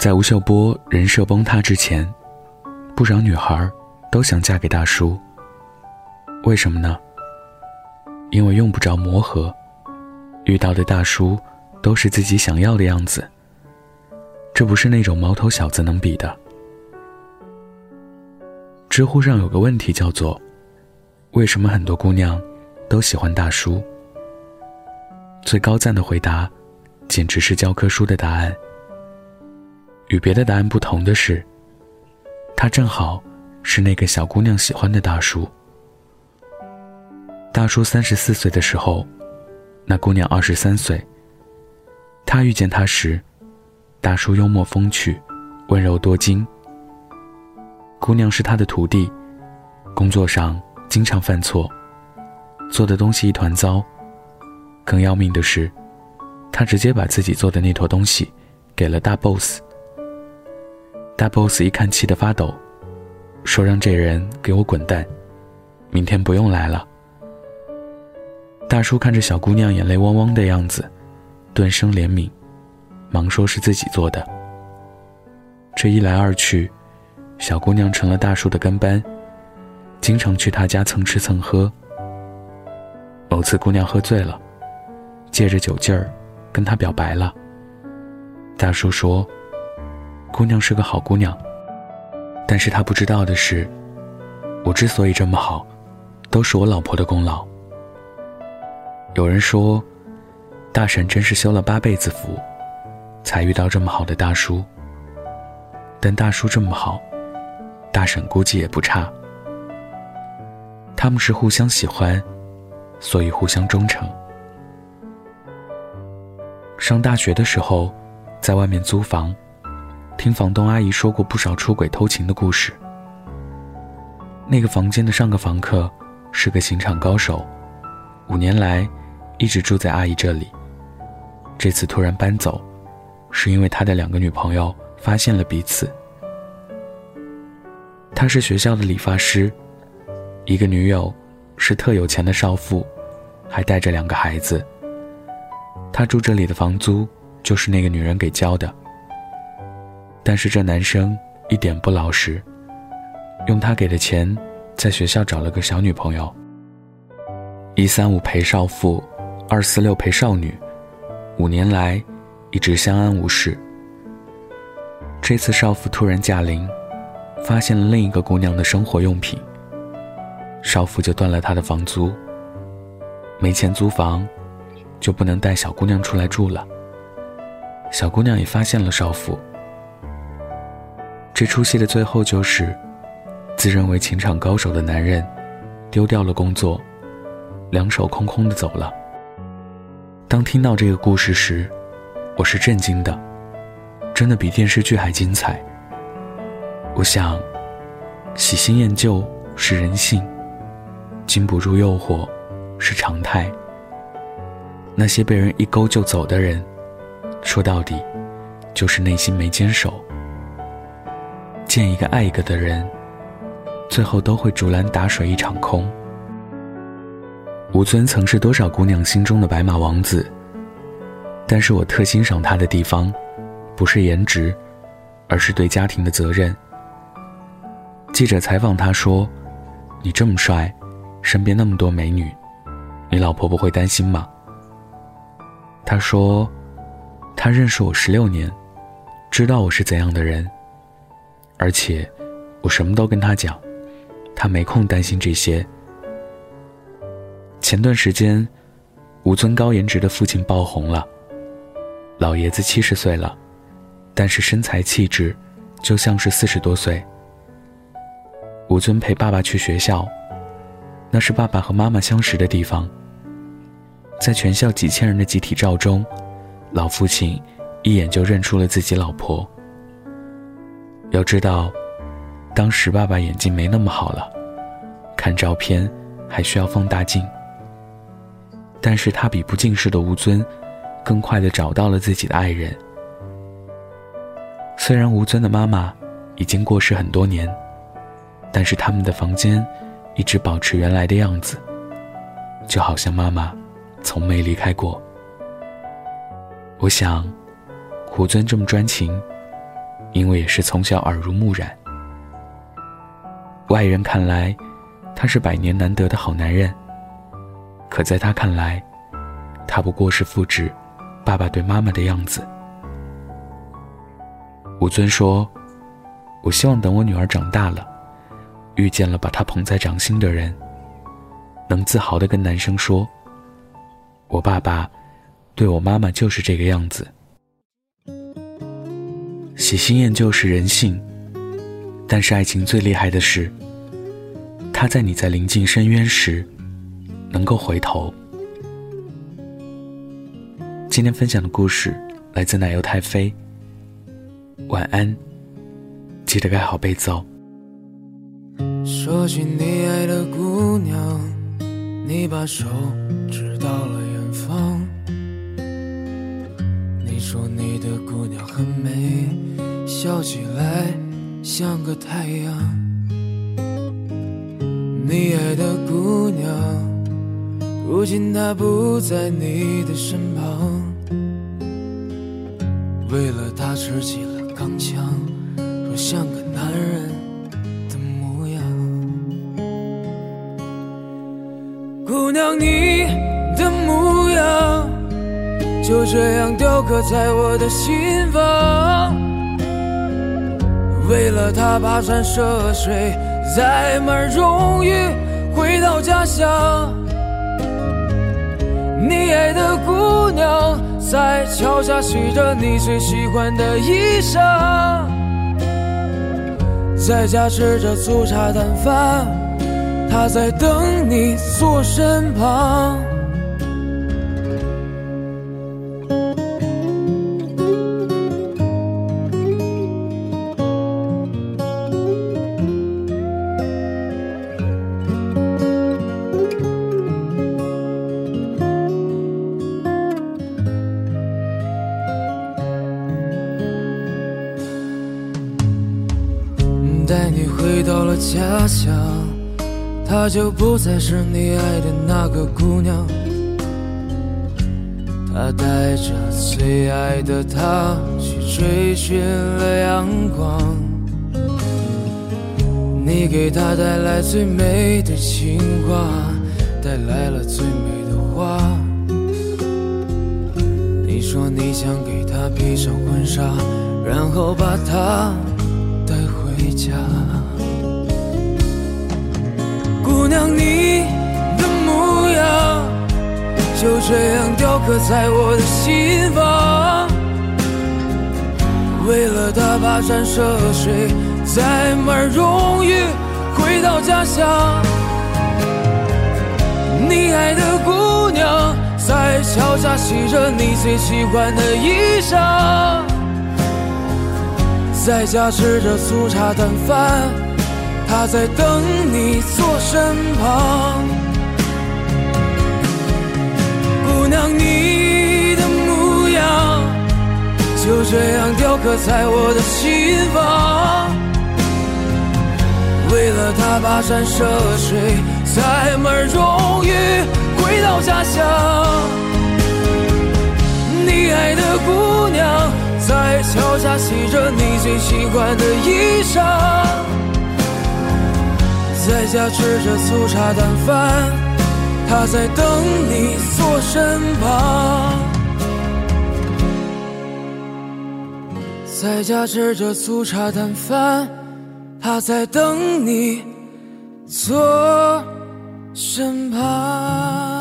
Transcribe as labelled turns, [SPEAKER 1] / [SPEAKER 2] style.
[SPEAKER 1] 在吴秀波人设崩塌之前，不少女孩都想嫁给大叔。为什么呢？因为用不着磨合，遇到的大叔都是自己想要的样子。这不是那种毛头小子能比的。知乎上有个问题叫做：“为什么很多姑娘都喜欢大叔？”最高赞的回答，简直是教科书的答案。与别的答案不同的是，他正好是那个小姑娘喜欢的大叔。大叔三十四岁的时候，那姑娘二十三岁。他遇见她时，大叔幽默风趣，温柔多金。姑娘是他的徒弟，工作上经常犯错，做的东西一团糟。更要命的是，他直接把自己做的那坨东西给了大 boss。大 boss 一看气得发抖，说：“让这人给我滚蛋，明天不用来了。”大叔看着小姑娘眼泪汪汪的样子，顿生怜悯，忙说是自己做的。这一来二去，小姑娘成了大叔的跟班，经常去他家蹭吃蹭喝。某次姑娘喝醉了，借着酒劲儿，跟他表白了。大叔说。姑娘是个好姑娘，但是她不知道的是，我之所以这么好，都是我老婆的功劳。有人说，大婶真是修了八辈子福，才遇到这么好的大叔。但大叔这么好，大婶估计也不差。他们是互相喜欢，所以互相忠诚。上大学的时候，在外面租房。听房东阿姨说过不少出轨偷情的故事。那个房间的上个房客是个刑场高手，五年来一直住在阿姨这里。这次突然搬走，是因为他的两个女朋友发现了彼此。他是学校的理发师，一个女友是特有钱的少妇，还带着两个孩子。他住这里的房租就是那个女人给交的。但是这男生一点不老实，用他给的钱，在学校找了个小女朋友。一三五陪少妇，二四六陪少女，五年来一直相安无事。这次少妇突然驾临，发现了另一个姑娘的生活用品，少妇就断了他的房租。没钱租房，就不能带小姑娘出来住了。小姑娘也发现了少妇。这出戏的最后就是，自认为情场高手的男人，丢掉了工作，两手空空的走了。当听到这个故事时，我是震惊的，真的比电视剧还精彩。我想，喜新厌旧是人性，经不住诱惑是常态。那些被人一勾就走的人，说到底，就是内心没坚守。见一个爱一个的人，最后都会竹篮打水一场空。吴尊曾是多少姑娘心中的白马王子，但是我特欣赏他的地方，不是颜值，而是对家庭的责任。记者采访他说：“你这么帅，身边那么多美女，你老婆不会担心吗？”他说：“他认识我十六年，知道我是怎样的人。”而且，我什么都跟他讲，他没空担心这些。前段时间，吴尊高颜值的父亲爆红了。老爷子七十岁了，但是身材气质，就像是四十多岁。吴尊陪爸爸去学校，那是爸爸和妈妈相识的地方。在全校几千人的集体照中，老父亲一眼就认出了自己老婆。要知道，当时爸爸眼睛没那么好了，看照片还需要放大镜。但是他比不近视的吴尊，更快的找到了自己的爱人。虽然吴尊的妈妈已经过世很多年，但是他们的房间一直保持原来的样子，就好像妈妈从没离开过。我想，吴尊这么专情。因为也是从小耳濡目染。外人看来，他是百年难得的好男人。可在他看来，他不过是复制爸爸对妈妈的样子。吴尊说：“我希望等我女儿长大了，遇见了把她捧在掌心的人，能自豪的跟男生说：‘我爸爸对我妈妈就是这个样子。’喜新厌旧是人性，但是爱情最厉害的是，它在你在临近深渊时。”能够回头。今天分享的故事来自奶油太妃。晚安，记得盖好被子哦。
[SPEAKER 2] 说起你爱的姑娘，你把手指到了远方。说你的姑娘很美，笑起来像个太阳。你爱的姑娘。如今她不在你的身旁，为了他吃起了钢枪，说像个男人的模样。姑娘，你的模就这样雕刻在我的心房，为了他跋山涉水，载满荣誉回到家乡。你爱的姑娘在桥下洗着你最喜欢的衣裳，在家吃着粗茶淡饭，她在等你坐身旁。带你回到了家乡，她就不再是你爱的那个姑娘。她带着最爱的他去追寻了阳光。你给她带来最美的情话，带来了最美的花。你说你想给她披上婚纱，然后把她。回家，姑娘，你的模样就这样雕刻在我的心房。为了她跋山涉水，载满荣誉回到家乡。你爱的姑娘在桥下洗着你最喜欢的衣裳。在家吃着粗茶淡饭，他在等你坐身旁。姑娘，你的模样就这样雕刻在我的心房。为了他跋山涉水，载满荣誉回到家乡。你爱的姑娘。在桥下洗着你最喜欢的衣裳，在家吃着粗茶淡饭，他在等你坐身旁。在家吃着粗茶淡饭，他在等你坐身旁。